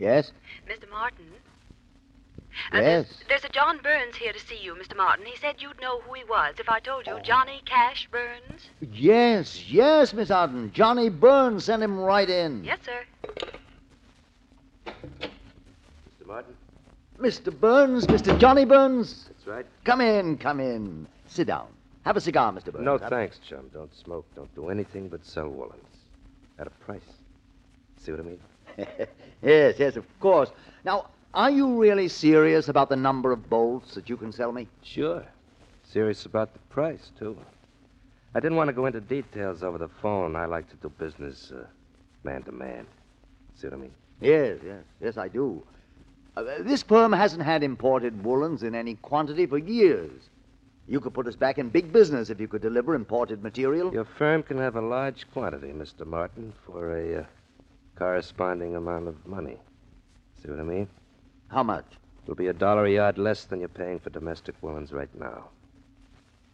Yes? Mr. Martin? Uh, yes. there's, there's a John Burns here to see you, Mr. Martin. He said you'd know who he was if I told you. Johnny Cash Burns? Yes, yes, Miss Arden. Johnny Burns Send him right in. Yes, sir. Mr. Martin? Mr. Burns, Mr. Johnny Burns. That's right. Come in, come in. Sit down. Have a cigar, Mr. Burns. No, Have- thanks, chum. Don't smoke. Don't do anything but sell woolens. At a price. See what I mean? yes, yes, of course. Now, are you really serious about the number of bolts that you can sell me? Sure. Serious about the price, too. I didn't want to go into details over the phone. I like to do business uh, man to man. See what I mean? Yes, yes, yes, I do. Uh, this firm hasn't had imported woolens in any quantity for years. You could put us back in big business if you could deliver imported material. Your firm can have a large quantity, Mr. Martin, for a uh, corresponding amount of money. See what I mean? How much? It'll be a dollar a yard less than you're paying for domestic woolens right now.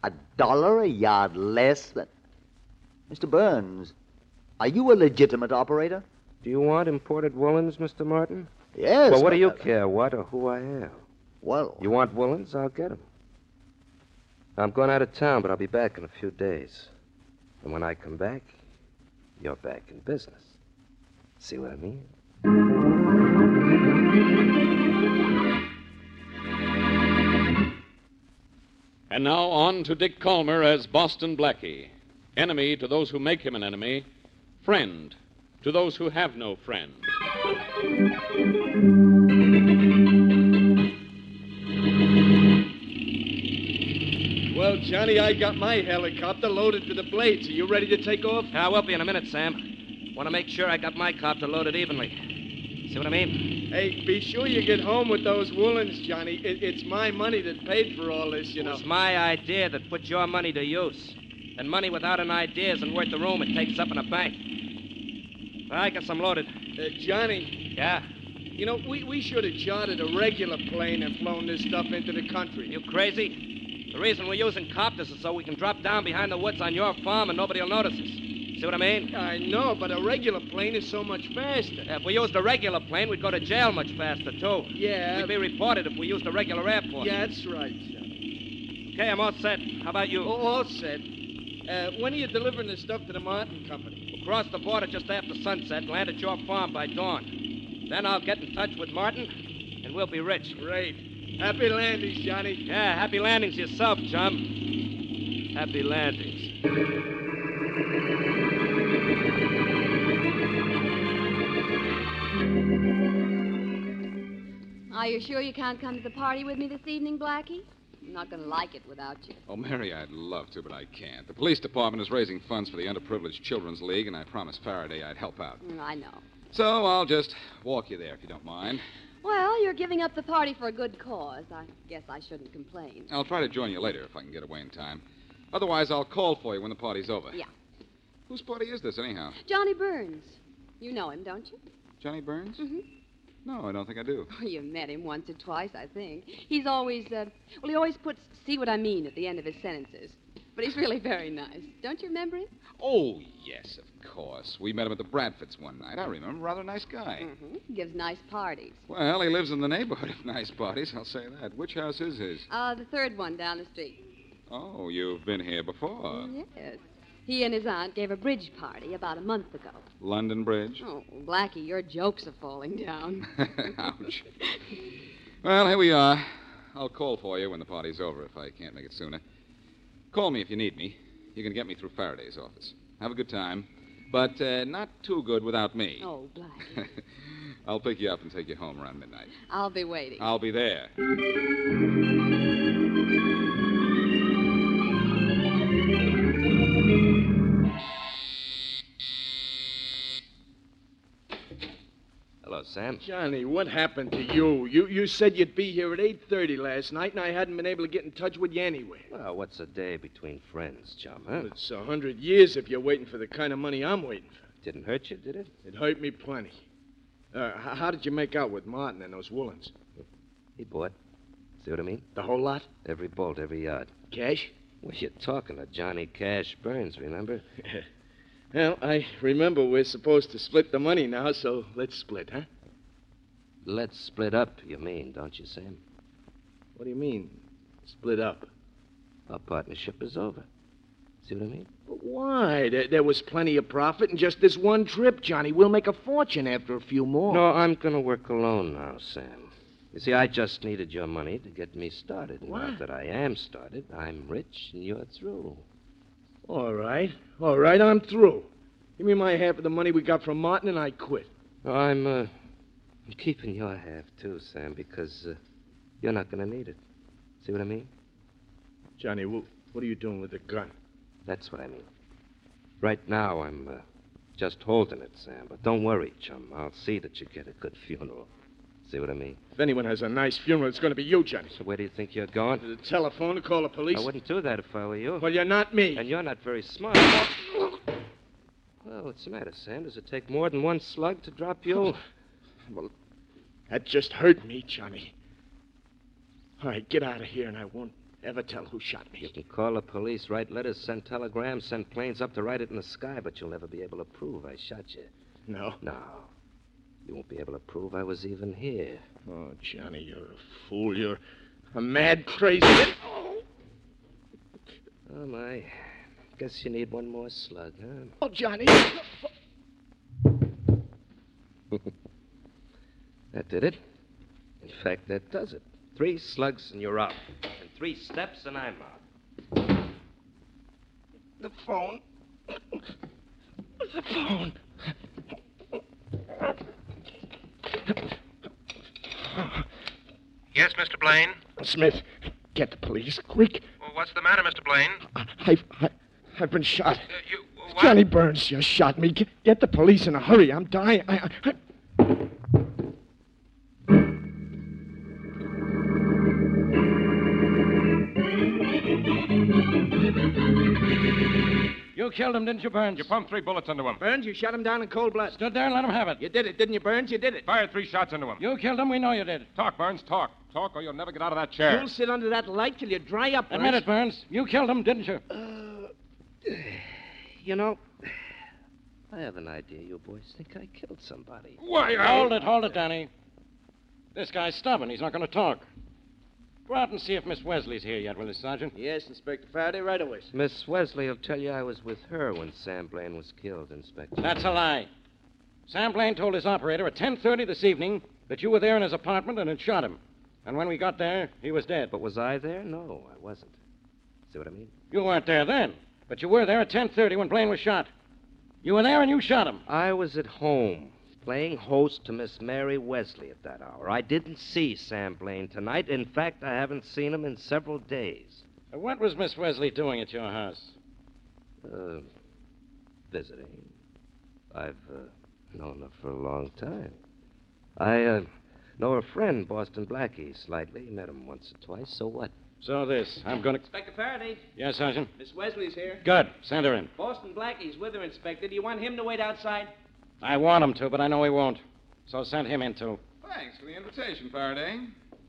A dollar a yard less than. Mr. Burns, are you a legitimate operator? Do you want imported woolens, Mr. Martin? Yes. well, what do you care, what or who I am? Well, You want woolens? I'll get 'em. I'm going out of town, but I'll be back in a few days. And when I come back, you're back in business. See what I mean? And now on to Dick Kollmar as Boston Blackie. Enemy to those who make him an enemy, friend to those who have no friend. Well, Johnny, I got my helicopter loaded to the blades. Are you ready to take off? I will be in a minute, Sam. Want to make sure I got my copter loaded evenly. See what I mean? Hey, be sure you get home with those woolens, Johnny. It, it's my money that paid for all this, you know. It's my idea that put your money to use. And money without an idea isn't worth the room it takes up in a bank. I guess I'm loaded. Uh, Johnny, Yeah? You know, we, we should have chartered a regular plane and flown this stuff into the country. You crazy? The reason we're using copters is so we can drop down behind the woods on your farm and nobody will notice us. See what I mean? I know, but a regular plane is so much faster. If we used a regular plane, we'd go to jail much faster, too. Yeah. We'd be reported if we used a regular airport. Yeah, that's right, Johnny. Okay, I'm all set. How about you? All, all set. Uh, when are you delivering the stuff to the Martin Company? We'll cross the border just after sunset and land at your farm by dawn. Then I'll get in touch with Martin, and we'll be rich. Great. Happy landings, Johnny. Yeah, happy landings yourself, chum. Happy landings. Are you sure you can't come to the party with me this evening, Blackie? I'm not going to like it without you. Oh, Mary, I'd love to, but I can't. The police department is raising funds for the Underprivileged Children's League, and I promised Faraday I'd help out. Mm, I know. So I'll just walk you there if you don't mind. Well, you're giving up the party for a good cause. I guess I shouldn't complain. I'll try to join you later if I can get away in time. Otherwise, I'll call for you when the party's over. Yeah. Whose party is this, anyhow? Johnny Burns. You know him, don't you? Johnny Burns? Mm-hmm. No, I don't think I do. Oh, you met him once or twice, I think. He's always, uh, well, he always puts see what I mean at the end of his sentences. But he's really very nice. Don't you remember him? Oh, yes, of course. We met him at the Bradfords one night. I remember. Rather nice guy. Mm-hmm. He gives nice parties. Well, he lives in the neighborhood of nice parties, I'll say that. Which house is his? Uh, the third one down the street. Oh, you've been here before. Yes. He and his aunt gave a bridge party about a month ago. London Bridge? Oh, Blackie, your jokes are falling down. Ouch. Well, here we are. I'll call for you when the party's over if I can't make it sooner. Call me if you need me. You can get me through Faraday's office. Have a good time, but uh, not too good without me. Oh, Blackie. I'll pick you up and take you home around midnight. I'll be waiting. I'll be there. Sam. Johnny, what happened to you? You you said you'd be here at 8.30 last night, and I hadn't been able to get in touch with you anyway. Well, what's a day between friends, chum, huh? It's a hundred years if you're waiting for the kind of money I'm waiting for. Didn't hurt you, did it? It hurt me plenty. Uh, h- how did you make out with Martin and those woolens? He bought. See what I mean? The whole lot? Every bolt, every yard. Cash? Well, you're talking to Johnny Cash Burns, remember? Well, I remember we're supposed to split the money now, so let's split, huh? Let's split up, you mean, don't you, Sam? What do you mean, split up? Our partnership is over. See what I mean? But why? There, there was plenty of profit in just this one trip, Johnny. We'll make a fortune after a few more. No, I'm going to work alone now, Sam. You see, I just needed your money to get me started. Now What? that I am started, I'm rich and you're through. All right. All right, I'm through. Give me my half of the money we got from Martin, and I quit. I'm, uh, I'm keeping your half, too, Sam, because uh, you're not going to need it. See what I mean? Johnny, wh- what are you doing with the gun? That's what I mean. Right now, I'm uh, just holding it, Sam. But don't worry, chum. I'll see that you get a good funeral. See what I mean? If anyone has a nice funeral, it's going to be you, Johnny. So where do you think you're going? To the telephone to call the police. I wouldn't do that if I were you. Well, you're not me. And you're not very smart. Well, what's the matter, Sam? Does it take more than one slug to drop you? Well, that just hurt me, Johnny. All right, get out of here, and I won't ever tell who shot me. You can call the police, write letters, send telegrams, send planes up to write it in the sky, but you'll never be able to prove I shot you. No. No. You won't be able to prove I was even here. Oh, Johnny, you're a fool. You're a mad, crazy. Oh, my. Guess you need one more slug, huh? Oh, Johnny. That did it. In fact, that does it. Three slugs and you're out. And three steps and I'm out. The phone. The phone. Yes, Mr. Blaine? Smith, get the police, quick. Well, what's the matter, Mr. Blaine? I've, I, I've been shot. Uh, you, what? Johnny Burns just shot me. Get, get the police in a hurry. I'm dying. I, I, You You killed him, didn't you, Burns? You pumped three bullets into him. Burns, you shot him down in cold blood. Stood there and let him have it. You did it, didn't you, Burns? You did it. Fired three shots into him. You killed him. We know you did. Talk, Burns, talk. Talk, or you'll never get out of that chair. You'll sit under that light till you dry up, Burns. Admit it, Burns. You killed him, didn't you? Uh, You know, I have an idea you boys think I killed somebody. Why, Hold it, hold it, Danny. This guy's stubborn. He's not going to talk. Go out and see if Miss Wesley's here yet, will you, Sergeant? Yes, Inspector Faraday, right away. sir. Miss Wesley will tell you I was with her when Sam Blaine was killed, Inspector. That's a lie. Sam Blaine told his operator at 10.30 this evening that you were there in his apartment and had shot him. And when we got there, he was dead. But was I there? No, I wasn't. See what I mean? You weren't there then, but you were there at 10.30 when Blaine was shot. You were there and you shot him. I was at home playing host to Miss Mary Wesley at that hour. I didn't see Sam Blaine tonight. In fact, I haven't seen him in several days. Uh, What was Miss Wesley doing at your house? Uh, visiting. I've uh, known her for a long time. I uh, know her friend, Boston Blackie, slightly. Met him once or twice. So what? So this, I'm going to... Inspector Faraday, Yes, Sergeant? Miss Wesley's here. Good. Send her in. Boston Blackie's with her, Inspector. Do you want him to wait outside? I want him to, but I know he won't. So send him in, too. Thanks for the invitation, Faraday.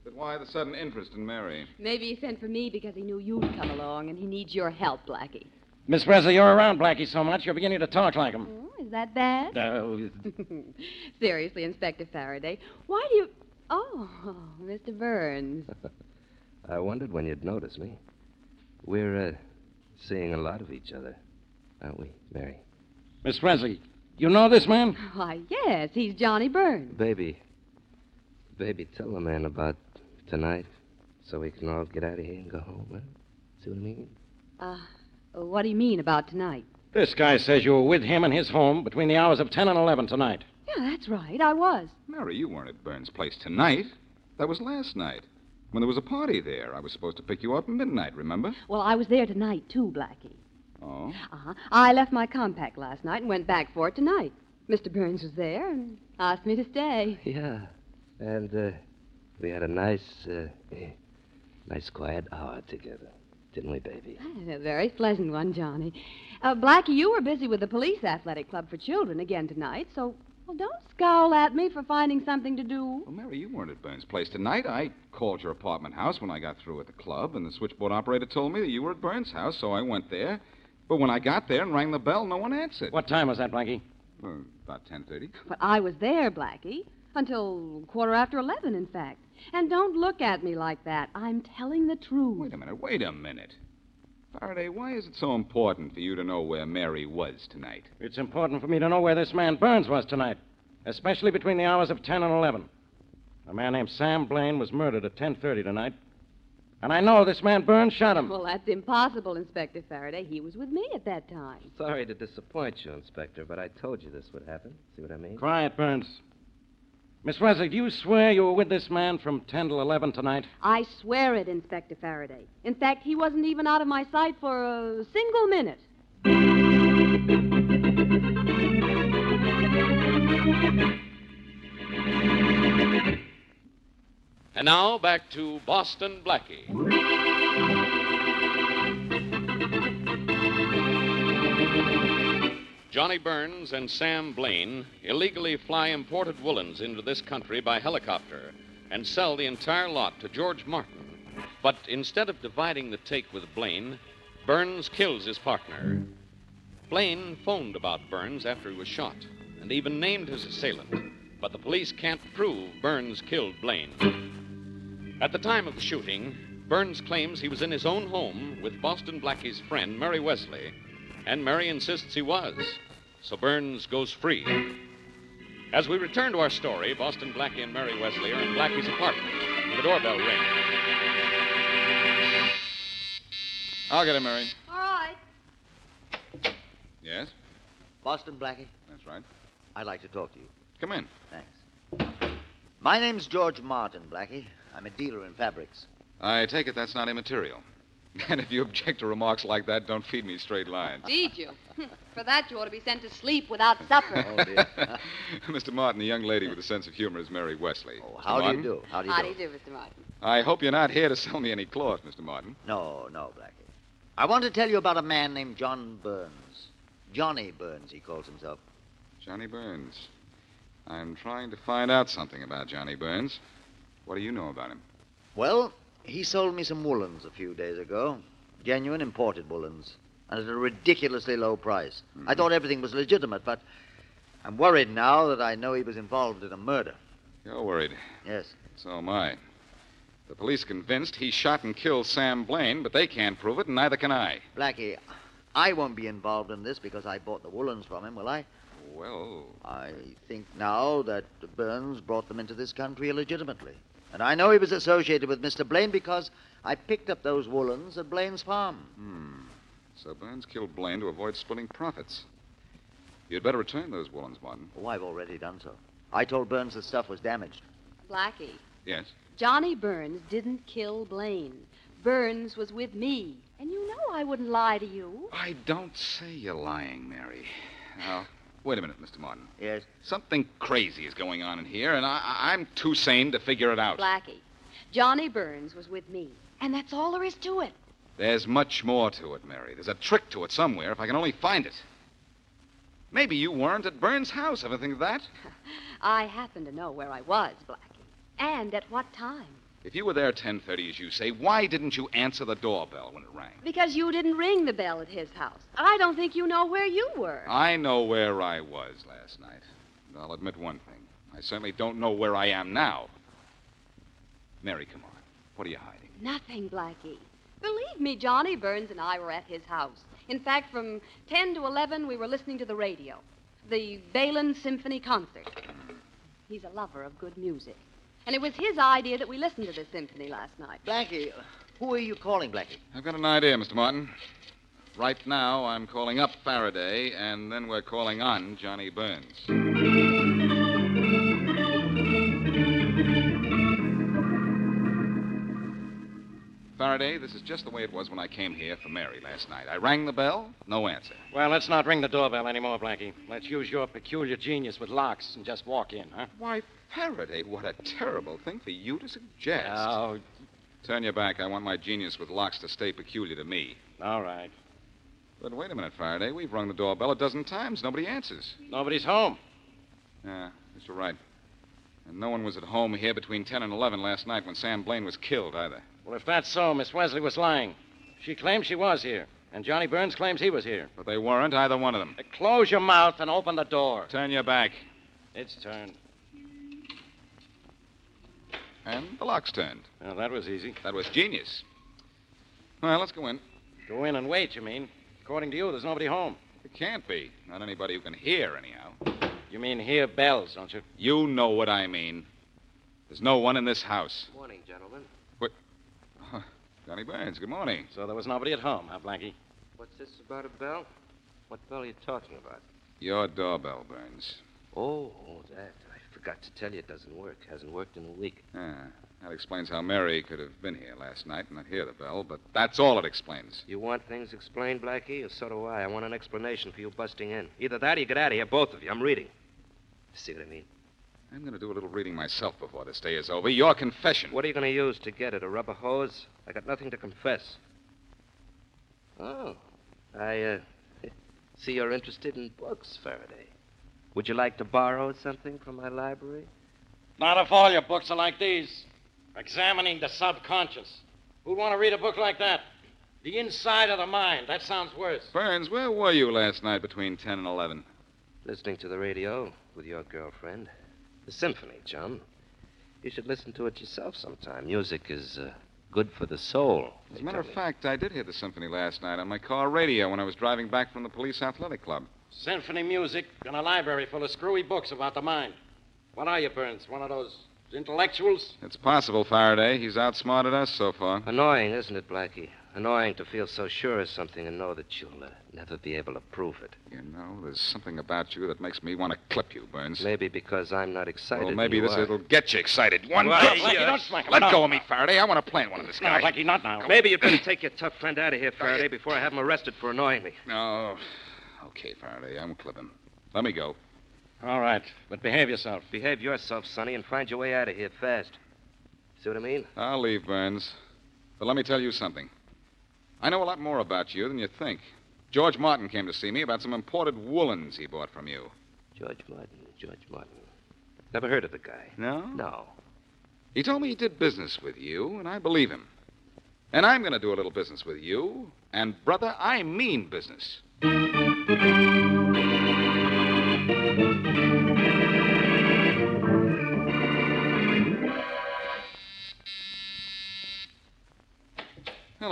But why the sudden interest in Mary? Maybe he sent for me because he knew you'd come along and he needs your help, Blackie. Miss Wesley, you're around Blackie so much, you're beginning to talk like him. Oh, is that bad? Uh, Seriously, Inspector Faraday, why do you. Oh, Mr. Burns. I wondered when you'd notice me. We're uh, seeing a lot of each other, aren't we, Mary? Miss Wesley, you know this man? Why, yes, he's Johnny Burns. Baby, baby, tell the man about tonight so we can all get out of here and go home, huh? See what I mean? Uh, what do you mean about tonight? This guy says you were with him in his home between the hours of 10 and 11 tonight. Yeah, that's right. I was. Mary, you weren't at Burns' place tonight. That was last night. When there was a party there, I was supposed to pick you up at midnight, remember? Well, I was there tonight, too, Blackie. Oh? Uh-huh. I left my compact last night and went back for it tonight. Mr. Burns was there and asked me to stay. Yeah. And uh, we had a nice, uh, eh, nice quiet hour together, didn't we, baby? A very pleasant one, Johnny. Uh, Blackie, you were busy with the police athletic club for children again tonight, so well, don't scowl at me for finding something to do. Well, Mary, you weren't at Burns' place tonight. I called your apartment house when I got through at the club, and the switchboard operator told me that you were at Burns' house, so I went there. But when I got there and rang the bell, no one answered. What time was that, Blackie? Uh, about 10.30. But I was there, Blackie, until quarter after eleven, in fact. And don't look at me like that. I'm telling the truth. Wait a minute, wait a minute. Faraday, why is it so important for you to know where Mary was tonight? It's important for me to know where this man Burns was tonight, especially between the hours of 10 and 11. A man named Sam Blaine was murdered at 10.30 tonight. And I know this man Burns shot him. Well, that's impossible, Inspector Faraday. He was with me at that time. Sorry to disappoint you, Inspector, but I told you this would happen. See what I mean? Quiet, Burns. Miss Wesley, do you swear you were with this man from 10 till 11 tonight? I swear it, Inspector Faraday. In fact, he wasn't even out of my sight for a single minute. And now back to Boston Blackie. Johnny Burns and Sam Blaine illegally fly imported woolens into this country by helicopter and sell the entire lot to George Martin. But instead of dividing the take with Blaine, Burns kills his partner. Blaine phoned about Burns after he was shot and even named his assailant, but the police can't prove Burns killed Blaine. At the time of the shooting, Burns claims he was in his own home with Boston Blackie's friend, Mary Wesley, and Mary insists he was. So Burns goes free. As we return to our story, Boston Blackie and Mary Wesley are in Blackie's apartment. The doorbell rings. I'll get him, Mary. All right. Yes? Boston Blackie, That's right. I'd like to talk to you. Come in. Thanks. My name's George Martin, Blackie. I'm a dealer in fabrics. I take it that's not immaterial. And if you object to remarks like that, don't feed me straight lines. Did you? For that, you ought to be sent to sleep without supper. Oh, dear. Mr. Martin, the young lady with a sense of humor is Mary Wesley. Oh, Mr. how do you do? How do you How do? do you do, Mr. Martin? I hope you're not here to sell me any cloth, Mr. Martin. No, no, Blackie. I want to tell you about a man named John Burns. Johnny Burns, he calls himself. Johnny Burns. I'm trying to find out something about Johnny Burns. What do you know about him? Well, he sold me some woolens a few days ago. Genuine imported woolens. And at a ridiculously low price. I mm-hmm. thought everything was legitimate, but I'm worried now that I know he was involved in a murder. You're worried. Yes. So am I. The police convinced he shot and killed Sam Blaine, but they can't prove it, and neither can I. Blackie, I won't be involved in this because I bought the woolens from him, will I? Well, I think now that Burns brought them into this country illegitimately. And I know he was associated with Mr. Blaine because I picked up those woolens at Blaine's farm. hmm. So Burns killed Blaine to avoid splitting profits. You'd better return those woolens, Martin. Oh, I've already done so. I told Burns the stuff was damaged. Blackie, Yes? Johnny Burns didn't kill Blaine. Burns was with me. And you know I wouldn't lie to you. I don't say you're lying, Mary. Now, wait a minute, Mr. Martin. Yes? Something crazy is going on in here, and I, I- I'm too sane to figure it out. Blackie, Johnny Burns was with me. And that's all there is to it. There's much more to it, Mary. There's a trick to it somewhere, if I can only find it. Maybe you weren't at Burns' house. Ever think of that? I happen to know where I was, Blackie. And at what time. If you were there 10:30, as you say, why didn't you answer the doorbell when it rang? Because you didn't ring the bell at his house. I don't think you know where you were. I know where I was last night. And I'll admit one thing. I certainly don't know where I am now. Mary, come on. What are you hiding? Nothing, Blackie. Believe me, Johnny Burns and I were at his house. In fact, from 10 to 11, we were listening to the radio. The Balin Symphony Concert. He's a lover of good music. And it was his idea that we listened to the symphony last night. Blackie, who are you calling, Blackie? I've got an idea, Mr. Martin. Right now, I'm calling up Faraday, and then we're calling on Johnny Burns. Faraday, this is just the way it was when I came here for Mary last night. I rang the bell, no answer. Well, let's not ring the doorbell anymore, Blackie. Let's use your peculiar genius with locks and just walk in, huh? Why, Faraday, what a terrible thing for you to suggest. Oh, Turn your back. I want my genius with locks to stay peculiar to me. all right. But wait a minute, Faraday. We've rung the doorbell a dozen times. Nobody answers. Nobody's home. Yeah, yes, you're right. And no one was at home here between 10 and 11 last night when Sam Blaine was killed either. Well, if that's so, Miss Wesley was lying. She claims she was here, and Johnny Burns claims he was here. But they weren't, either one of them. Uh, Close your mouth and open the door. Turn your back. It's turned. And the lock's turned. Well, that was easy. That was genius. Well, let's go in. Go in and wait, you mean? According to you, there's nobody home. It can't be. Not anybody who can hear, anyhow. You mean hear bells, don't you? You know what I mean. There's no one in this house. Good morning, gentlemen. Huh, Johnny Burns, good morning. So there was nobody at home, huh, Blackie? What's this about a bell? What bell are you talking about? Your doorbell, Burns. Oh, oh, that. Forgot to tell you it doesn't work. Hasn't worked in a week. Yeah, that explains how Mary could have been here last night and not hear the bell, but that's all it explains. You want things explained, Blackie? Or so do I. I want an explanation for you busting in. Either that or you get out of here, both of you. I'm reading. See what I mean? I'm going to do a little reading myself before this day is over. Your confession. What are you going to use to get it? A rubber hose? I got nothing to confess. Oh, I uh, see you're interested in books, Faraday. Would you like to borrow something from my library? Not if all your books are like these. Examining the subconscious. Who'd want to read a book like that? The inside of the mind. That sounds worse. Burns, where were you last night between 10 and 11? Listening to the radio with your girlfriend. The symphony, chum. You should listen to it yourself sometime. Music is uh, good for the soul. As a matter of fact, I did hear the symphony last night on my car radio when I was driving back from the police athletic club. Symphony music and a library full of screwy books about the mind. What are you, Burns? One of those intellectuals? It's possible, Faraday. He's outsmarted us so far. Annoying, isn't it, Blackie? Annoying to feel so sure of something and know that you'll uh, never be able to prove it. You know, there's something about you that makes me want to clip you, Burns. Maybe because I'm not excited. Well, maybe you this are. will get you excited. One Well, clip. Blackie, don't smack him. Let No. go of me, Faraday. I want to plant one of this No, guy. Blackie, not now. Maybe you'd better take your tough friend out of here, Faraday, before I have him arrested for annoying me. No. Okay, Faraday. I won't clip him. Let me go. All right, but behave yourself. Behave yourself, Sonny, and find your way out of here fast. See what I mean? I'll leave, Burns. But let me tell you something. I know a lot more about you than you think. George Martin came to see me about some imported woolens he bought from you. George Martin, George Martin. Never heard of the guy. No? No. He told me he did business with you, and I believe him. And I'm going to do a little business with you. And, brother, I mean business. Hello,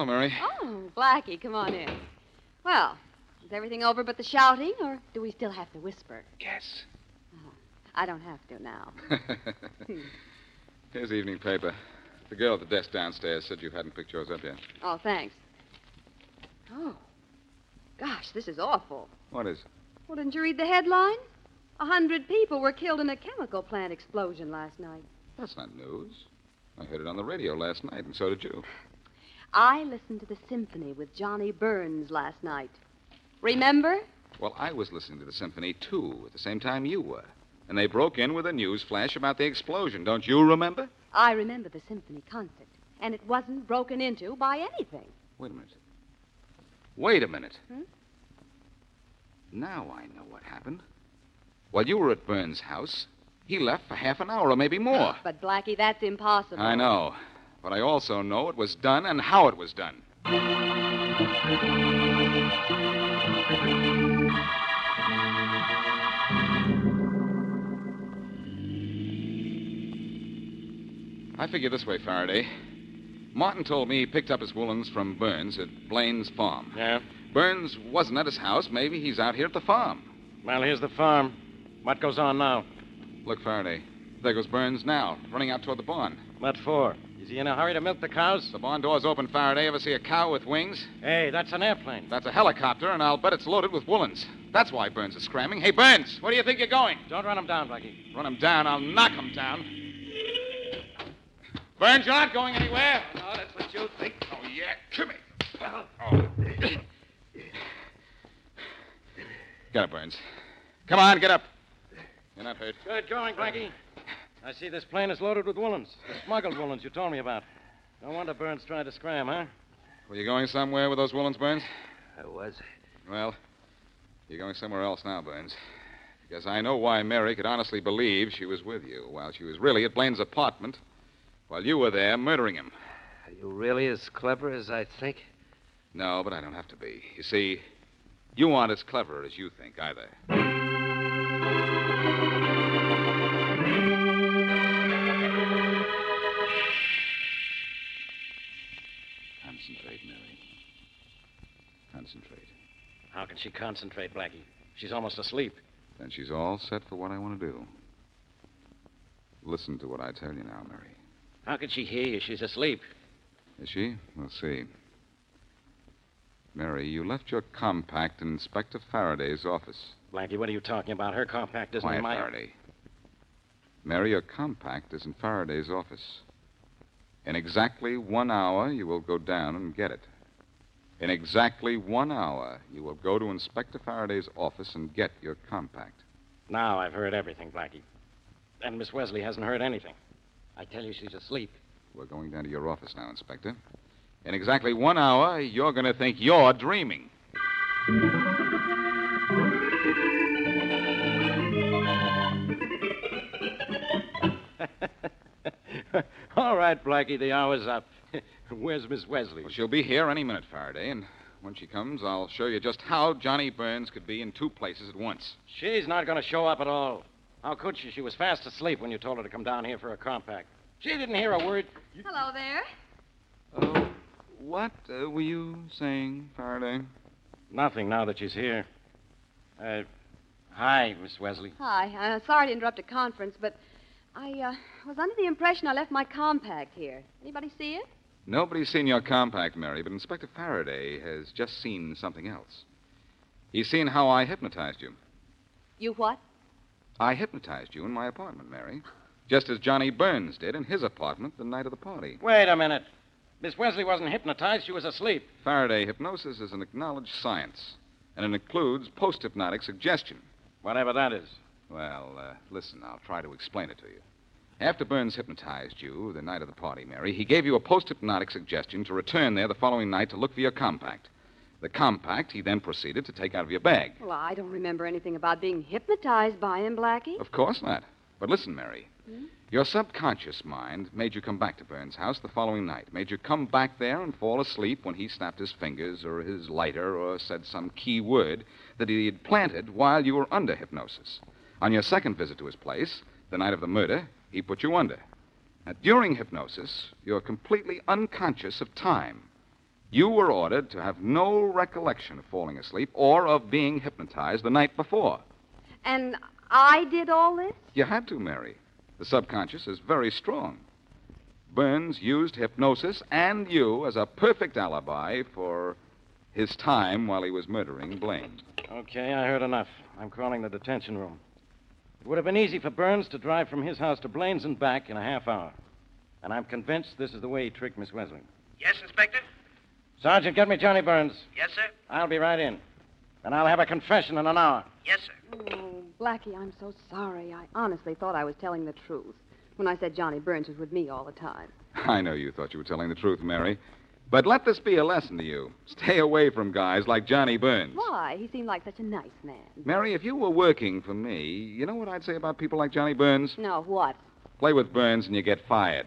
Mary. Oh, Blackie, come on in. Well, is everything over but the shouting, or do we still have to whisper? Yes. Oh, I don't have to now. Hmm. Here's the evening paper. The girl at the desk downstairs said you hadn't picked yours up yet. Oh, thanks. Oh, gosh, this is awful. What is? Well, didn't you read the headline? A hundred people were killed in a chemical plant explosion last night. That's not news. I heard it on the radio last night, and so did you. I listened to the symphony with Johnny Burns last night. Remember? Well, I was listening to the symphony, too, at the same time you were. And they broke in with a news flash about the explosion. Don't you remember? I remember the symphony concert, and it wasn't broken into by anything. Wait a minute. Wait a minute. Hmm? Now I know what happened. While you were at Burns' house, he left for half an hour or maybe more. But, Blackie, that's impossible. I know. But I also know it was done and how it was done. I figure this way, Faraday. Martin told me he picked up his woolens from Burns at Blaine's farm. Yeah? Burns wasn't at his house. Maybe he's out here at the farm. Well, here's the farm. What goes on now? Look, Faraday. There goes Burns now, running out toward the barn. What for? Is he in a hurry to milk the cows? The barn door's open, Faraday. Ever see a cow with wings? Hey, that's an airplane. That's a helicopter, and I'll bet it's loaded with woolens. That's why Burns is scramming. Hey, Burns, where do you think you're going? Don't run him down, Blackie. Run him down, I'll knock him down. Burns, you're not going anywhere. No, that's what you think. Oh, yeah. Come here. Oh. Get up, Burns. Come on, get up. You're not hurt. Good going, Blackie. I see this plane is loaded with woolens. The smuggled woolens you told me about. No wonder Burns tried to scram, huh? Were you going somewhere with those woolens, Burns? I was. Well, you're going somewhere else now, Burns. Because I know why Mary could honestly believe she was with you while she was really at Blaine's apartment while you were there murdering him. Are you really as clever as I think? No, but I don't have to be. You see, you aren't as clever as you think either. Concentrate, Mary. Concentrate. How can she concentrate, Blackie? She's almost asleep. Then she's all set for what I want to do. Listen to what I tell you now, Mary. How can she hear you? She's asleep. Is she? We'll see. Mary, you left your compact in Inspector Faraday's office. Blackie, what are you talking about? Her compact isn't Quiet, in my. Faraday. Mary, your compact is in Faraday's office. In exactly one hour, you will go down and get it. In exactly one hour, you will go to Inspector Faraday's office and get your compact. Now I've heard everything, Blackie. And Miss Wesley hasn't heard anything. I tell you, she's asleep. We're going down to your office now, Inspector. In exactly one hour, you're going to think you're dreaming. All right, Blackie, the hour's up. Where's Miss Wesley? Well, she'll be here any minute, Faraday, and when she comes, I'll show you just how Johnny Burns could be in two places at once. She's not going to show up at all. How could she? She was fast asleep when you told her to come down here for a compact. She didn't hear a word. Hello there. Oh, what uh, were you saying, Faraday? Nothing now that she's here. Uh, hi, Miss Wesley. Hi. Uh, sorry to interrupt a conference, but I uh, was under the impression I left my compact here. Anybody see it? Nobody's seen your compact, Mary, but Inspector Faraday has just seen something else. He's seen how I hypnotized you. You what? I hypnotized you in my apartment, Mary. Just as Johnny Burns did in his apartment the night of the party. Wait a minute. Miss Wesley wasn't hypnotized. She was asleep. Faraday, hypnosis is an acknowledged science, and it includes post hypnotic suggestion. Whatever that is. Well, uh, listen, I'll try to explain it to you. After Burns hypnotized you the night of the party, Mary, he gave you a post hypnotic suggestion to return there the following night to look for your compact. The compact he then proceeded to take out of your bag. Well, I don't remember anything about being hypnotized by him, Blackie. Of course not. But listen, Mary. Hmm? Your subconscious mind made you come back to Burns' house the following night, made you come back there and fall asleep when he snapped his fingers or his lighter or said some key word that he had planted while you were under hypnosis. On your second visit to his place, the night of the murder, he put you under. Now, during hypnosis, you're completely unconscious of time. You were ordered to have no recollection of falling asleep or of being hypnotized the night before. And I did all this? You had to, Mary. The subconscious is very strong. Burns used hypnosis and you as a perfect alibi for his time while he was murdering Blaine. Okay, I heard enough. I'm calling the detention room. It would have been easy for Burns to drive from his house to Blaine's and back in a half hour. And I'm convinced this is the way he tricked Miss Wesley. Yes, Inspector? Sergeant, get me Johnny Burns. Yes, sir? I'll be right in. And I'll have a confession in an hour. Yes, sir. Oh, Blackie, I'm so sorry. I honestly thought I was telling the truth when I said Johnny Burns was with me all the time. I know you thought you were telling the truth, Mary. But let this be a lesson to you. Stay away from guys like Johnny Burns. Why? He seemed like such a nice man. Mary, if you were working for me, you know what I'd say about people like Johnny Burns? No, what? Play with Burns and you get fired.